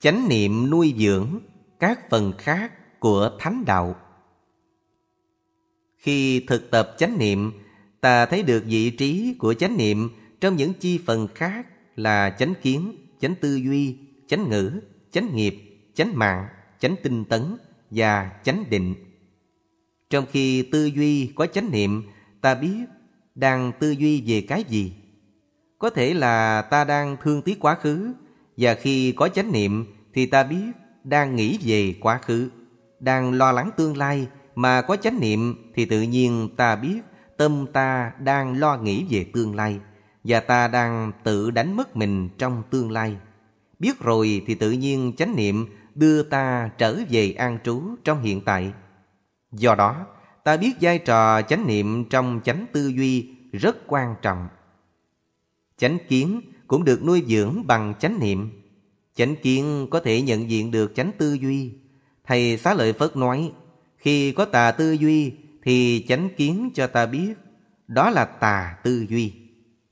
chánh niệm nuôi dưỡng các phần khác của thánh đạo. Khi thực tập chánh niệm, ta thấy được vị trí của chánh niệm trong những chi phần khác là chánh kiến, chánh tư duy, chánh ngữ, chánh nghiệp, chánh mạng, chánh tinh tấn và chánh định. Trong khi tư duy có chánh niệm, ta biết đang tư duy về cái gì. Có thể là ta đang thương tiếc quá khứ và khi có chánh niệm, thì ta biết đang nghĩ về quá khứ. Đang lo lắng tương lai mà có chánh niệm, thì tự nhiên ta biết tâm ta đang lo nghĩ về tương lai. Và ta đang tự đánh mất mình trong tương lai. Biết rồi thì tự nhiên chánh niệm đưa ta trở về an trú trong hiện tại. Do đó, ta biết vai trò chánh niệm trong chánh tư duy rất quan trọng. Chánh kiến cũng được nuôi dưỡng bằng chánh niệm. Chánh kiến có thể nhận diện được chánh tư duy. Thầy xá lợi phất nói, khi có tà tư duy thì chánh kiến cho ta biết, đó là tà tư duy.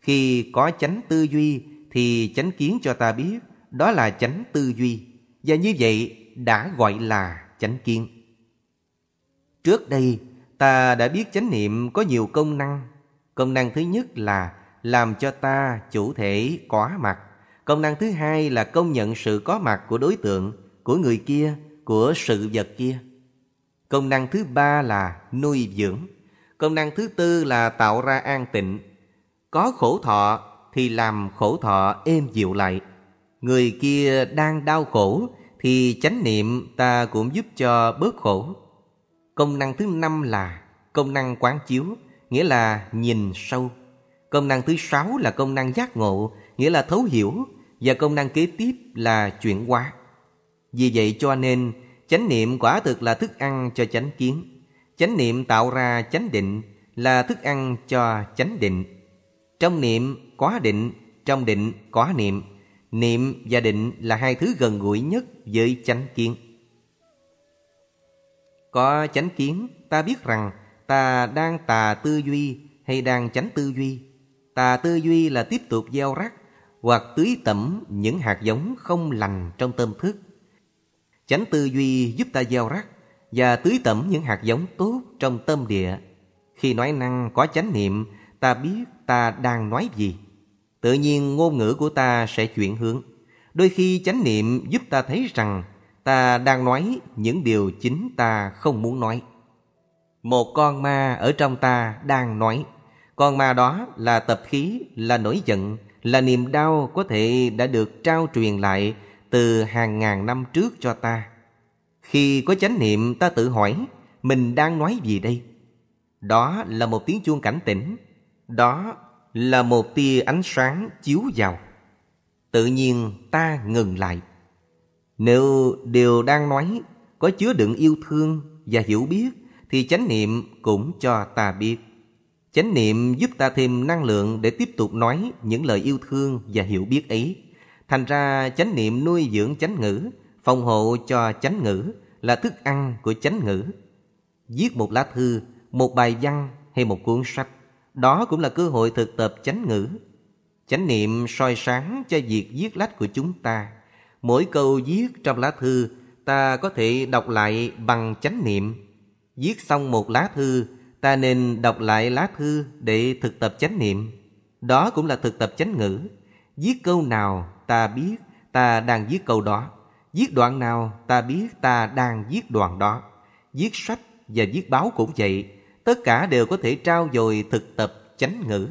Khi có chánh tư duy thì chánh kiến cho ta biết, đó là chánh tư duy. Và như vậy đã gọi là chánh kiến. Trước đây, ta đã biết chánh niệm có nhiều công năng. Công năng thứ nhất là làm cho ta chủ thể có mặt. Công năng thứ hai là công nhận sự có mặt của đối tượng, của người kia, của sự vật kia. Công năng thứ ba là nuôi dưỡng. Công năng thứ tư là tạo ra an tịnh. Có khổ thọ thì làm khổ thọ êm dịu lại. Người kia đang đau khổ thì chánh niệm ta cũng giúp cho bớt khổ. Công năng thứ năm là công năng quán chiếu, nghĩa là nhìn sâu công năng thứ sáu là công năng giác ngộ, nghĩa là thấu hiểu, và công năng kế tiếp là chuyển hóa. Vì vậy cho nên, chánh niệm quả thực là thức ăn cho chánh kiến. Chánh niệm tạo ra chánh định là thức ăn cho chánh định. Trong niệm có định, trong định có niệm. Niệm và định là hai thứ gần gũi nhất với chánh kiến. Có chánh kiến, ta biết rằng ta đang tà tư duy hay đang chánh tư duy tà tư duy là tiếp tục gieo rắc, hoặc tưới tẩm những hạt giống không lành trong tâm thức chánh tư duy giúp ta gieo rắc và tưới tẩm những hạt giống tốt trong tâm địa. Khi nói năng có chánh niệm, ta biết ta đang nói gì. Tự nhiên ngôn ngữ của ta sẽ chuyển hướng. Đôi khi chánh niệm giúp ta thấy rằng ta đang nói những điều chính ta không muốn nói. Một con ma ở trong ta đang nói con ma đó là tập khí, là nổi giận, là niềm đau có thể đã được trao truyền lại từ hàng ngàn năm trước cho ta. Khi có chánh niệm, ta tự hỏi, mình đang nói gì đây? Đó là một tiếng chuông cảnh tỉnh. Đó là một tia ánh sáng chiếu vào. Tự nhiên ta ngừng lại. Nếu điều đang nói có chứa đựng yêu thương và hiểu biết, thì chánh niệm cũng cho ta biết chánh niệm giúp ta thêm năng lượng để tiếp tục nói những lời yêu thương và hiểu biết ấy. Thành ra, chánh niệm nuôi dưỡng chánh ngữ, phòng hộ cho chánh ngữ là thức ăn của chánh ngữ. Viết một lá thư, một bài văn hay một cuốn sách, đó cũng là cơ hội thực tập chánh ngữ. Chánh niệm soi sáng cho việc viết lách của chúng ta. Mỗi câu viết trong lá thư, ta có thể đọc lại bằng chánh niệm. Viết xong một lá thư ta nên đọc lại lá thư để thực tập chánh niệm. Đó cũng là thực tập chánh ngữ. Viết câu nào ta biết, ta đang viết câu đó. Viết đoạn nào ta biết, ta đang viết đoạn đó. Viết sách và viết báo cũng vậy. Tất cả đều có thể trao dồi thực tập chánh ngữ.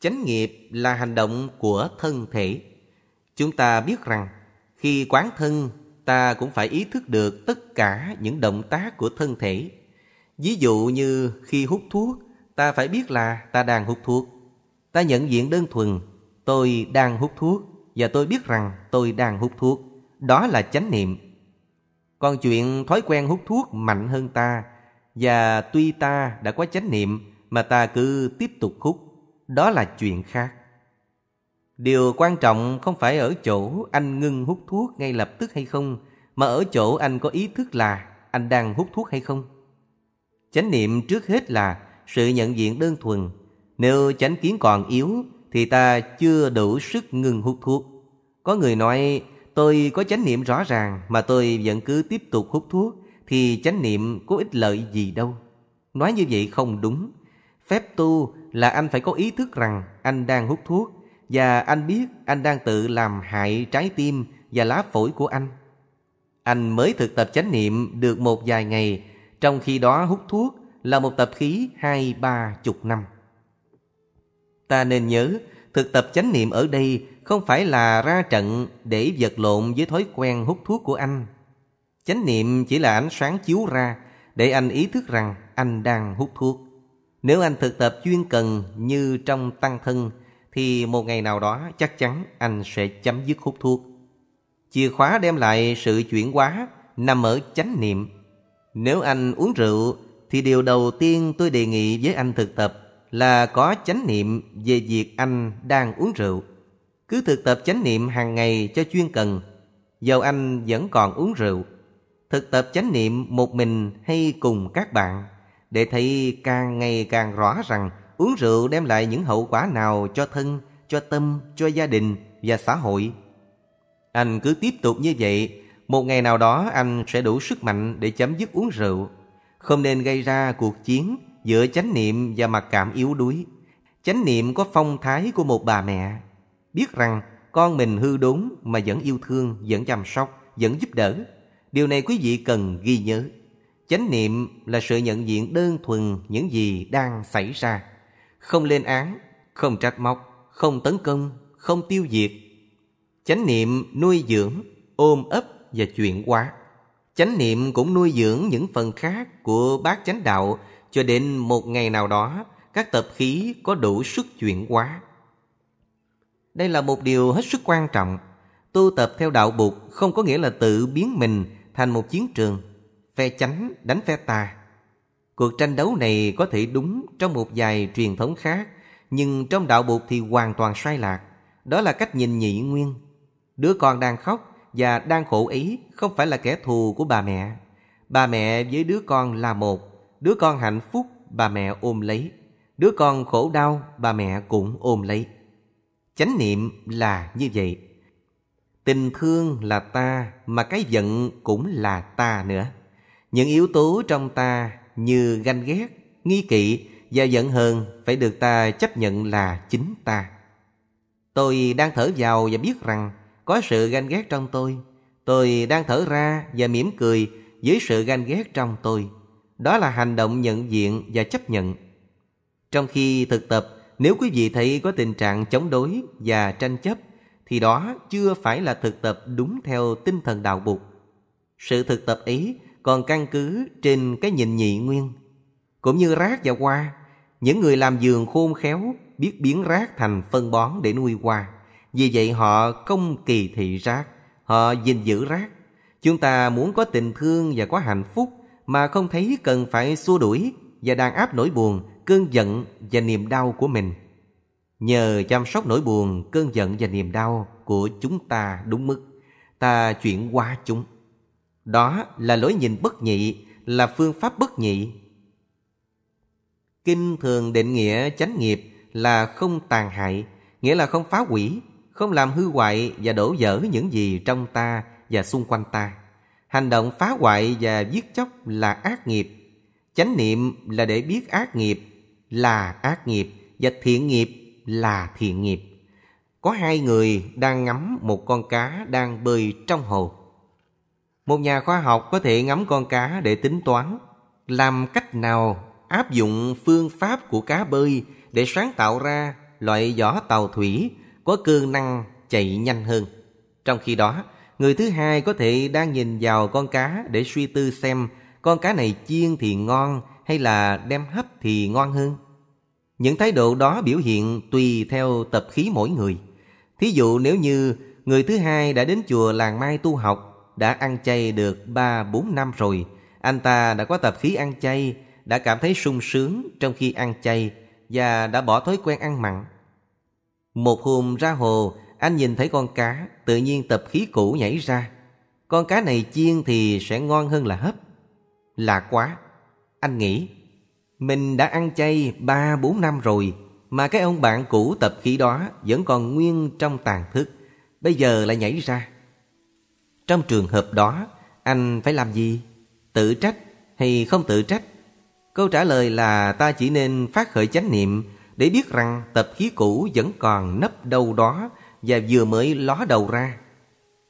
Chánh nghiệp là hành động của thân thể. Chúng ta biết rằng, khi quán thân, ta cũng phải ý thức được tất cả những động tác của thân thể ví dụ như khi hút thuốc, ta phải biết là ta đang hút thuốc. Ta nhận diện đơn thuần, tôi đang hút thuốc, và tôi biết rằng tôi đang hút thuốc. Đó là chánh niệm. Còn chuyện thói quen hút thuốc mạnh hơn ta, và tuy ta đã có chánh niệm mà ta cứ tiếp tục hút, đó là chuyện khác. Điều quan trọng không phải ở chỗ anh ngưng hút thuốc ngay lập tức hay không, mà ở chỗ anh có ý thức là anh đang hút thuốc hay không chánh niệm trước hết là sự nhận diện đơn thuần nếu chánh kiến còn yếu thì ta chưa đủ sức ngừng hút thuốc có người nói Tôi có chánh niệm rõ ràng mà tôi vẫn cứ tiếp tục hút thuốc thì chánh niệm có ích lợi gì đâu. Nói như vậy không đúng. Phép tu là anh phải có ý thức rằng anh đang hút thuốc và anh biết anh đang tự làm hại trái tim và lá phổi của anh. Anh mới thực tập chánh niệm được một vài ngày, trong khi đó hút thuốc là một tập khí hai ba chục năm. Ta nên nhớ, thực tập chánh niệm ở đây không phải là ra trận để vật lộn với thói quen hút thuốc của anh. Chánh niệm chỉ là ánh sáng chiếu ra để anh ý thức rằng anh đang hút thuốc. Nếu anh thực tập chuyên cần như trong tăng thân thì một ngày nào đó chắc chắn anh sẽ chấm dứt hút thuốc. Chìa khóa đem lại sự chuyển hóa nằm ở chánh niệm. Nếu anh uống rượu thì điều đầu tiên tôi đề nghị với anh thực tập là có chánh niệm về việc anh đang uống rượu. Cứ thực tập chánh niệm hàng ngày cho chuyên cần, dầu anh vẫn còn uống rượu. Thực tập chánh niệm một mình hay cùng các bạn để thấy càng ngày càng rõ rằng uống rượu đem lại những hậu quả nào cho thân, cho tâm, cho gia đình và xã hội. Anh cứ tiếp tục như vậy, một ngày nào đó anh sẽ đủ sức mạnh để chấm dứt uống rượu. Không nên gây ra cuộc chiến giữa chánh niệm và mặc cảm yếu đuối. Chánh niệm có phong thái của một bà mẹ, biết rằng con mình hư đốn mà vẫn yêu thương, vẫn chăm sóc, vẫn giúp đỡ. Điều này quý vị cần ghi nhớ. Chánh niệm là sự nhận diện đơn thuần những gì đang xảy ra. Không lên án, không trách móc, không tấn công, không tiêu diệt. Chánh niệm nuôi dưỡng, ôm ấp và chuyển hóa. Chánh niệm cũng nuôi dưỡng những phần khác của bát chánh đạo cho đến một ngày nào đó các tập khí có đủ sức chuyển hóa. Đây là một điều hết sức quan trọng. Tu tập theo đạo Bụt không có nghĩa là tự biến mình thành một chiến trường, phe chánh đánh phe tà. Cuộc tranh đấu này có thể đúng trong một vài truyền thống khác, nhưng trong đạo Bụt thì hoàn toàn sai lạc. Đó là cách nhìn nhị nguyên. Đứa con đang khóc và đang khổ ý không phải là kẻ thù của bà mẹ. Bà mẹ với đứa con là một, đứa con hạnh phúc bà mẹ ôm lấy, đứa con khổ đau bà mẹ cũng ôm lấy. Chánh niệm là như vậy. Tình thương là ta mà cái giận cũng là ta nữa. Những yếu tố trong ta như ganh ghét, nghi kỵ và giận hờn phải được ta chấp nhận là chính ta. Tôi đang thở vào và biết rằng có sự ganh ghét trong tôi. Tôi đang thở ra và mỉm cười dưới sự ganh ghét trong tôi. Đó là hành động nhận diện và chấp nhận. Trong khi thực tập, nếu quý vị thấy có tình trạng chống đối và tranh chấp, thì đó chưa phải là thực tập đúng theo tinh thần đạo Bụt. Sự thực tập ấy còn căn cứ trên cái nhìn nhị nguyên. Cũng như rác và hoa, những người làm giường khôn khéo biết biến rác thành phân bón để nuôi hoa. Vì vậy họ không kỳ thị rác, họ gìn giữ rác. Chúng ta muốn có tình thương và có hạnh phúc mà không thấy cần phải xua đuổi và đàn áp nỗi buồn, cơn giận và niềm đau của mình. Nhờ chăm sóc nỗi buồn, cơn giận và niềm đau của chúng ta đúng mức, ta chuyển qua chúng. Đó là lối nhìn bất nhị, là phương pháp bất nhị. Kinh thường định nghĩa chánh nghiệp là không tàn hại, nghĩa là không phá hủy, không làm hư hoại và đổ dở những gì trong ta và xung quanh ta. Hành động phá hoại và giết chóc là ác nghiệp. Chánh niệm là để biết ác nghiệp là ác nghiệp và thiện nghiệp là thiện nghiệp. Có hai người đang ngắm một con cá đang bơi trong hồ. Một nhà khoa học có thể ngắm con cá để tính toán, làm cách nào áp dụng phương pháp của cá bơi để sáng tạo ra loại vỏ tàu thủy có cơ năng chạy nhanh hơn. Trong khi đó, người thứ hai có thể đang nhìn vào con cá để suy tư xem con cá này chiên thì ngon hay là đem hấp thì ngon hơn. Những thái độ đó biểu hiện tùy theo tập khí mỗi người. Thí dụ nếu như người thứ hai đã đến chùa làng mai tu học, đã ăn chay được 3-4 năm rồi, anh ta đã có tập khí ăn chay, đã cảm thấy sung sướng trong khi ăn chay và đã bỏ thói quen ăn mặn. Một hôm ra hồ, anh nhìn thấy con cá, tự nhiên tập khí cũ nhảy ra. Con cá này chiên thì sẽ ngon hơn là hấp. Lạ quá. Anh nghĩ, mình đã ăn chay 3-4 năm rồi, mà cái ông bạn cũ tập khí đó vẫn còn nguyên trong tàn thức, bây giờ lại nhảy ra. Trong trường hợp đó, anh phải làm gì? Tự trách hay không tự trách? Câu trả lời là ta chỉ nên phát khởi chánh niệm để biết rằng tập khí cũ vẫn còn nấp đâu đó và vừa mới ló đầu ra.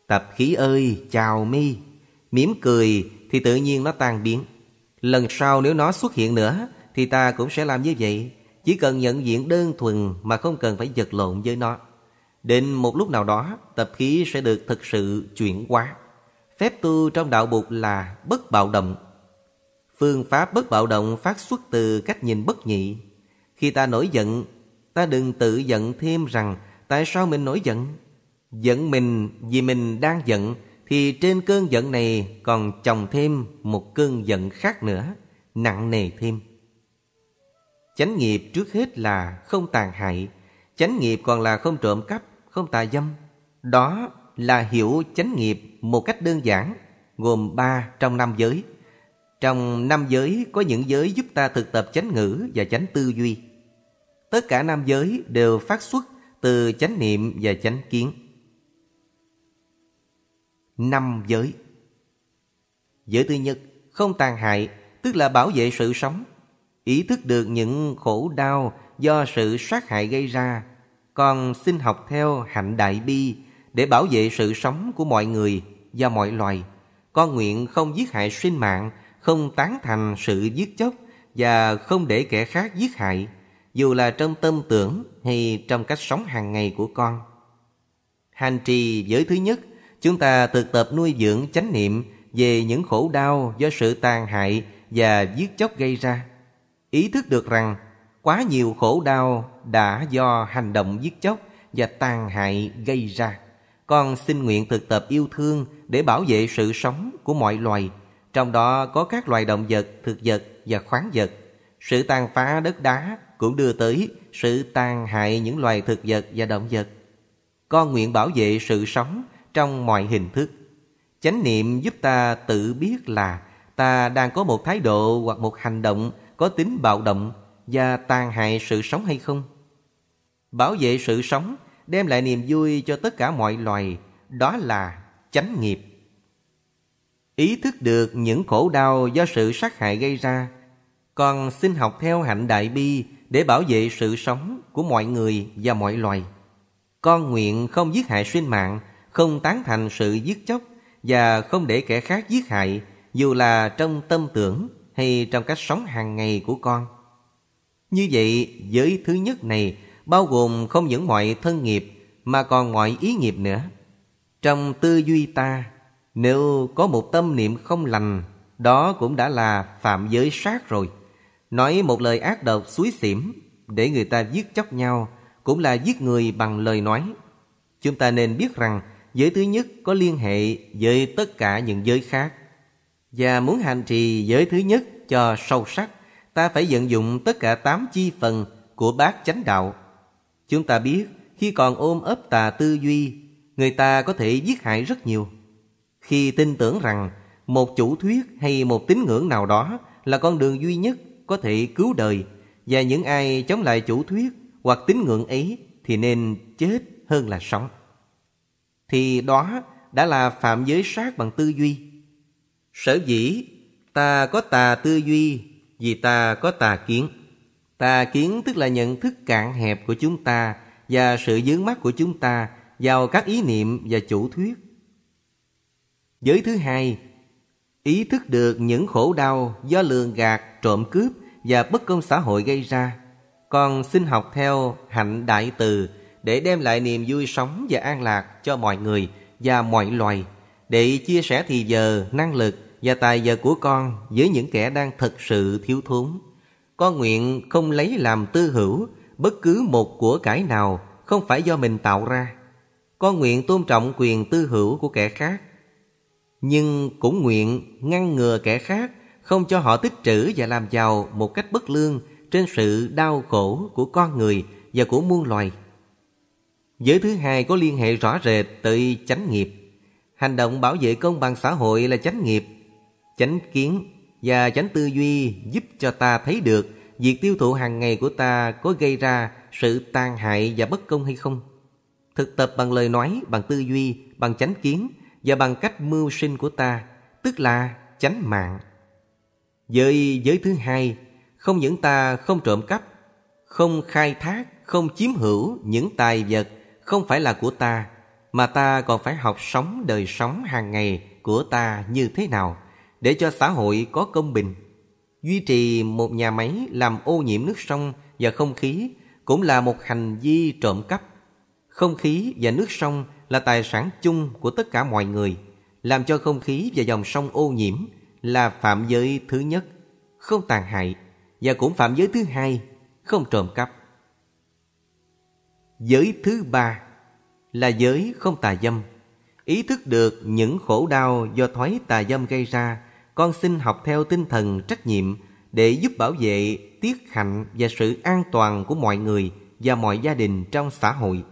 Tập khí ơi, chào mi, mỉm cười thì tự nhiên nó tan biến. Lần sau nếu nó xuất hiện nữa thì ta cũng sẽ làm như vậy. Chỉ cần nhận diện đơn thuần mà không cần phải giật lộn với nó. Đến một lúc nào đó, tập khí sẽ được thực sự chuyển hóa. Phép tu trong đạo Bụt là bất bạo động. Phương pháp bất bạo động phát xuất từ cách nhìn bất nhị. Khi ta nổi giận, ta đừng tự giận thêm rằng tại sao mình nổi giận. Giận mình vì mình đang giận thì trên cơn giận này còn chồng thêm một cơn giận khác nữa, nặng nề thêm. Chánh nghiệp trước hết là không tàn hại, chánh nghiệp còn là không trộm cắp, không tà dâm. Đó là hiểu chánh nghiệp một cách đơn giản, gồm ba trong năm giới. Trong năm giới có những giới giúp ta thực tập chánh ngữ và chánh tư duy. Tất cả nam giới đều phát xuất từ chánh niệm và chánh kiến. Năm giới Giới thứ nhất, không tàn hại, tức là bảo vệ sự sống. Ý thức được những khổ đau do sự sát hại gây ra, còn xin học theo hạnh đại bi để bảo vệ sự sống của mọi người và mọi loài. Con nguyện không giết hại sinh mạng, không tán thành sự giết chóc và không để kẻ khác giết hại, dù là trong tâm tưởng hay trong cách sống hàng ngày của con. Hành trì giới thứ nhất, chúng ta thực tập nuôi dưỡng chánh niệm về những khổ đau do sự tàn hại và giết chóc gây ra. Ý thức được rằng quá nhiều khổ đau đã do hành động giết chóc và tàn hại gây ra. Con xin nguyện thực tập yêu thương để bảo vệ sự sống của mọi loài, trong đó có các loài động vật, thực vật và khoáng vật. Sự tàn phá đất đá cũng đưa tới sự tàn hại những loài thực vật và động vật. Con nguyện bảo vệ sự sống trong mọi hình thức. Chánh niệm giúp ta tự biết là ta đang có một thái độ hoặc một hành động có tính bạo động và tàn hại sự sống hay không. Bảo vệ sự sống đem lại niềm vui cho tất cả mọi loài, đó là chánh nghiệp. Ý thức được những khổ đau do sự sát hại gây ra, còn xin học theo hạnh đại bi để bảo vệ sự sống của mọi người và mọi loài. Con nguyện không giết hại sinh mạng, không tán thành sự giết chóc và không để kẻ khác giết hại, dù là trong tâm tưởng hay trong cách sống hàng ngày của con. Như vậy, giới thứ nhất này bao gồm không những mọi thân nghiệp mà còn mọi ý nghiệp nữa. Trong tư duy ta, nếu có một tâm niệm không lành, đó cũng đã là phạm giới sát rồi. Nói một lời ác độc suối xỉm để người ta giết chóc nhau cũng là giết người bằng lời nói. Chúng ta nên biết rằng giới thứ nhất có liên hệ với tất cả những giới khác. Và muốn hành trì giới thứ nhất cho sâu sắc, ta phải vận dụng tất cả tám chi phần của bát chánh đạo. Chúng ta biết khi còn ôm ấp tà tư duy, người ta có thể giết hại rất nhiều. Khi tin tưởng rằng một chủ thuyết hay một tín ngưỡng nào đó là con đường duy nhất có thể cứu đời và những ai chống lại chủ thuyết hoặc tín ngưỡng ấy thì nên chết hơn là sống. Thì đó đã là phạm giới sát bằng tư duy. Sở dĩ ta có tà tư duy vì ta có tà kiến. Tà kiến tức là nhận thức cạn hẹp của chúng ta và sự dướng mắt của chúng ta vào các ý niệm và chủ thuyết. Giới thứ hai, ý thức được những khổ đau do lường gạt, trộm cướp và bất công xã hội gây ra. Còn xin học theo hạnh đại từ để đem lại niềm vui sống và an lạc cho mọi người và mọi loài, để chia sẻ thì giờ, năng lực và tài giờ của con với những kẻ đang thật sự thiếu thốn. Con nguyện không lấy làm tư hữu bất cứ một của cải nào không phải do mình tạo ra. Con nguyện tôn trọng quyền tư hữu của kẻ khác, nhưng cũng nguyện ngăn ngừa kẻ khác không cho họ tích trữ và làm giàu một cách bất lương trên sự đau khổ của con người và của muôn loài. Giới thứ hai có liên hệ rõ rệt tới chánh nghiệp. Hành động bảo vệ công bằng xã hội là chánh nghiệp. Chánh kiến và chánh tư duy giúp cho ta thấy được việc tiêu thụ hàng ngày của ta có gây ra sự tàn hại và bất công hay không. Thực tập bằng lời nói, bằng tư duy, bằng chánh kiến và bằng cách mưu sinh của ta, tức là chánh mạng. Với giới thứ hai, không những ta không trộm cắp, không khai thác, không chiếm hữu những tài vật không phải là của ta, mà ta còn phải học sống đời sống hàng ngày của ta như thế nào để cho xã hội có công bình. Duy trì một nhà máy làm ô nhiễm nước sông và không khí cũng là một hành vi trộm cắp. Không khí và nước sông là tài sản chung của tất cả mọi người. Làm cho không khí và dòng sông ô nhiễm là phạm giới thứ nhất, không tàn hại, và cũng phạm giới thứ hai, không trộm cắp. Giới thứ ba là giới không tà dâm. Ý thức được những khổ đau do thói tà dâm gây ra, con xin học theo tinh thần trách nhiệm để giúp bảo vệ tiết hạnh và sự an toàn của mọi người và mọi gia đình trong xã hội.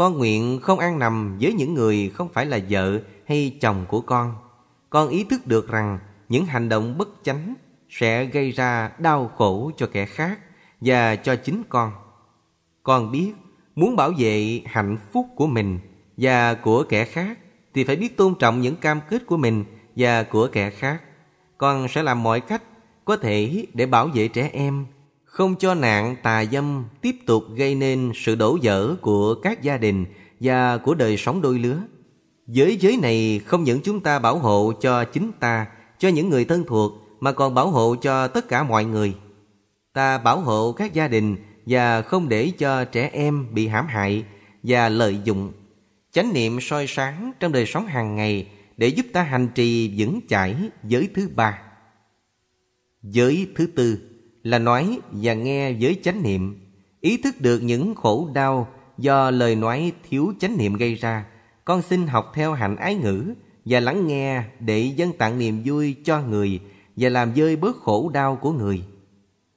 Con nguyện không ăn nằm với những người không phải là vợ hay chồng của con. Con ý thức được rằng những hành động bất chánh sẽ gây ra đau khổ cho kẻ khác và cho chính con. Con biết muốn bảo vệ hạnh phúc của mình và của kẻ khác thì phải biết tôn trọng những cam kết của mình và của kẻ khác. Con sẽ làm mọi cách có thể để bảo vệ trẻ em, không cho nạn tà dâm tiếp tục gây nên sự đổ vỡ của các gia đình và của đời sống đôi lứa. Giới giới này không những chúng ta bảo hộ cho chính ta, cho những người thân thuộc, mà còn bảo hộ cho tất cả mọi người. Ta bảo hộ các gia đình và không để cho trẻ em bị hãm hại và lợi dụng. Chánh niệm soi sáng trong đời sống hàng ngày để giúp ta hành trì vững chãi giới thứ ba. Giới thứ tư là nói và nghe với chánh niệm, ý thức được những khổ đau do lời nói thiếu chánh niệm gây ra. Con xin học theo hạnh ái ngữ và lắng nghe để dân tặng niềm vui cho người và làm dơi bớt khổ đau của người.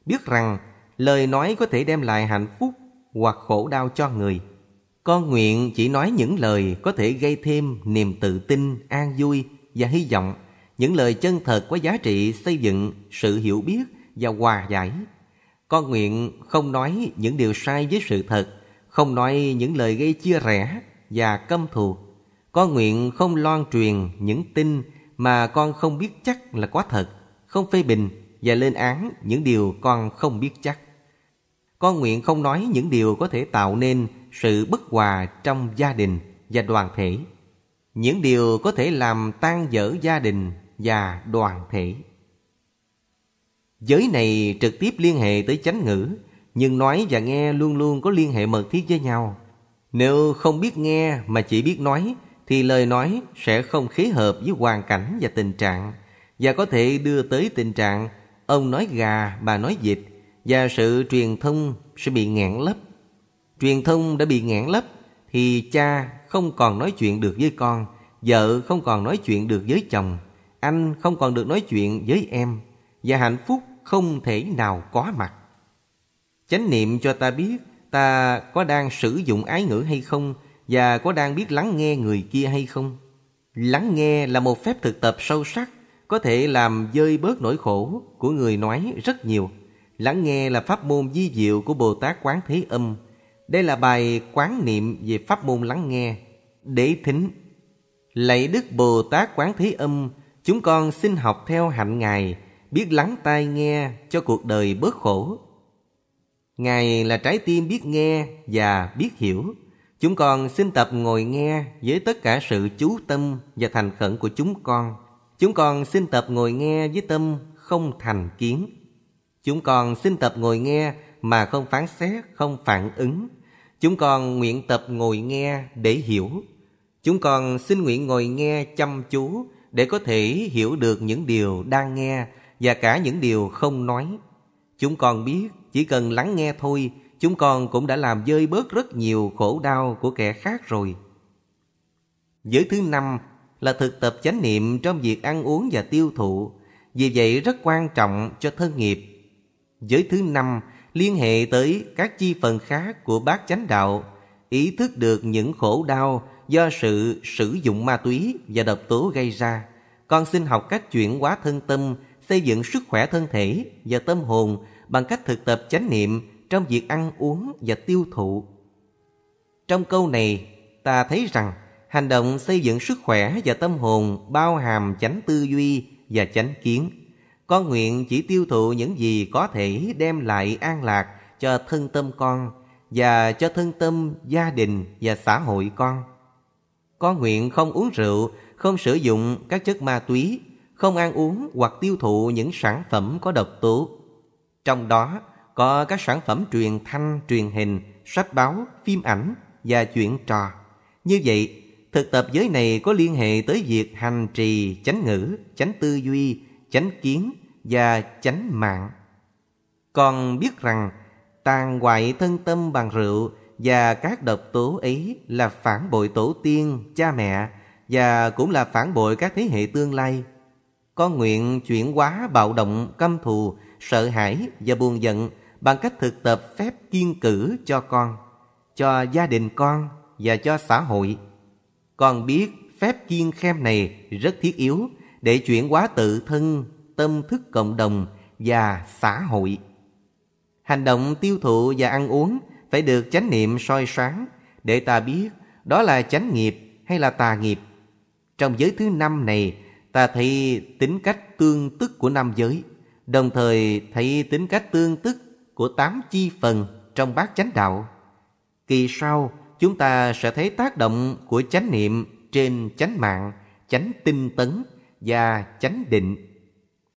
Biết rằng lời nói có thể đem lại hạnh phúc hoặc khổ đau cho người. Con nguyện chỉ nói những lời có thể gây thêm niềm tự tin, an vui và hy vọng, những lời chân thật có giá trị xây dựng sự hiểu biết và hòa giải. Con nguyện không nói những điều sai với sự thật, không nói những lời gây chia rẽ và căm thù. Con nguyện không loan truyền những tin mà con không biết chắc là có thật, không phê bình và lên án những điều con không biết chắc. Con nguyện không nói những điều có thể tạo nên sự bất hòa trong gia đình và đoàn thể. Những điều có thể làm tan vỡ gia đình và đoàn thể. Giới này trực tiếp liên hệ tới chánh ngữ, nhưng nói và nghe luôn luôn có liên hệ mật thiết với nhau. Nếu không biết nghe mà chỉ biết nói, thì lời nói sẽ không khế hợp với hoàn cảnh và tình trạng, và có thể đưa tới tình trạng ông nói gà, bà nói vịt, và sự truyền thông sẽ bị ngạn lấp. Truyền thông đã bị ngạn lấp thì cha không còn nói chuyện được với con, vợ không còn nói chuyện được với chồng, anh không còn được nói chuyện với em và hạnh phúc không thể nào có mặt. Chánh niệm cho ta biết ta có đang sử dụng ái ngữ hay không và có đang biết lắng nghe người kia hay không. Lắng nghe là một phép thực tập sâu sắc, có thể làm dơi bớt nỗi khổ của người nói rất nhiều. Lắng nghe là pháp môn di diệu của Bồ Tát Quán Thế Âm. Đây là bài quán niệm về pháp môn lắng nghe. Đế thính Lạy Đức Bồ Tát Quán Thế Âm, chúng con xin học theo hạnh Ngài, biết lắng tai nghe cho cuộc đời bớt khổ. Ngài là trái tim biết nghe và biết hiểu. Chúng con xin tập ngồi nghe với tất cả sự chú tâm và thành khẩn của chúng con. Chúng con xin tập ngồi nghe với tâm không thành kiến. Chúng con xin tập ngồi nghe mà không phán xét, không phản ứng. Chúng con nguyện tập ngồi nghe để hiểu. Chúng con xin nguyện ngồi nghe chăm chú để có thể hiểu được những điều đang nghe và cả những điều không nói. Chúng con biết chỉ cần lắng nghe thôi, chúng con cũng đã làm dơi bớt rất nhiều khổ đau của kẻ khác rồi. Giới thứ năm là thực tập chánh niệm trong việc ăn uống và tiêu thụ. Vì vậy rất quan trọng cho thân nghiệp Giới thứ năm liên hệ tới các chi phần khác của bát chánh đạo, ý thức được những khổ đau do sự sử dụng ma túy và độc tố gây ra. Con xin học cách chuyển hóa thân tâm, xây dựng sức khỏe thân thể và tâm hồn bằng cách thực tập chánh niệm trong việc ăn uống và tiêu thụ. Trong câu này, ta thấy rằng Hành động xây dựng sức khỏe và tâm hồn bao hàm chánh tư duy và chánh kiến. Con nguyện chỉ tiêu thụ những gì có thể đem lại an lạc cho thân tâm con và cho thân tâm gia đình và xã hội con. Con nguyện không uống rượu, không sử dụng các chất ma túy, không ăn uống hoặc tiêu thụ những sản phẩm có độc tố. Trong đó có các sản phẩm truyền thanh, truyền hình, sách báo, phim ảnh và chuyện trò. Như vậy, thực tập giới này có liên hệ tới việc hành trì chánh ngữ, chánh tư duy, chánh kiến và chánh mạng. còn biết rằng tàn hoại thân tâm bằng rượu và các độc tố ấy là phản bội tổ tiên, cha mẹ và cũng là phản bội các thế hệ tương lai. Con nguyện chuyển hóa bạo động, căm thù, sợ hãi và buồn giận bằng cách thực tập phép kiên cử cho con, cho gia đình con và cho xã hội. Con biết phép kiên khem này rất thiết yếu để chuyển hóa tự thân, tâm thức cộng đồng và xã hội. Hành động tiêu thụ và ăn uống phải được chánh niệm soi sáng để ta biết đó là chánh nghiệp hay là tà nghiệp. Trong giới thứ năm này, ta thấy tính cách tương tức của năm giới, đồng thời thấy tính cách tương tức của tám chi phần trong bát chánh đạo. Kỳ sau, chúng ta sẽ thấy tác động của chánh niệm trên chánh mạng, chánh tinh tấn và chánh định.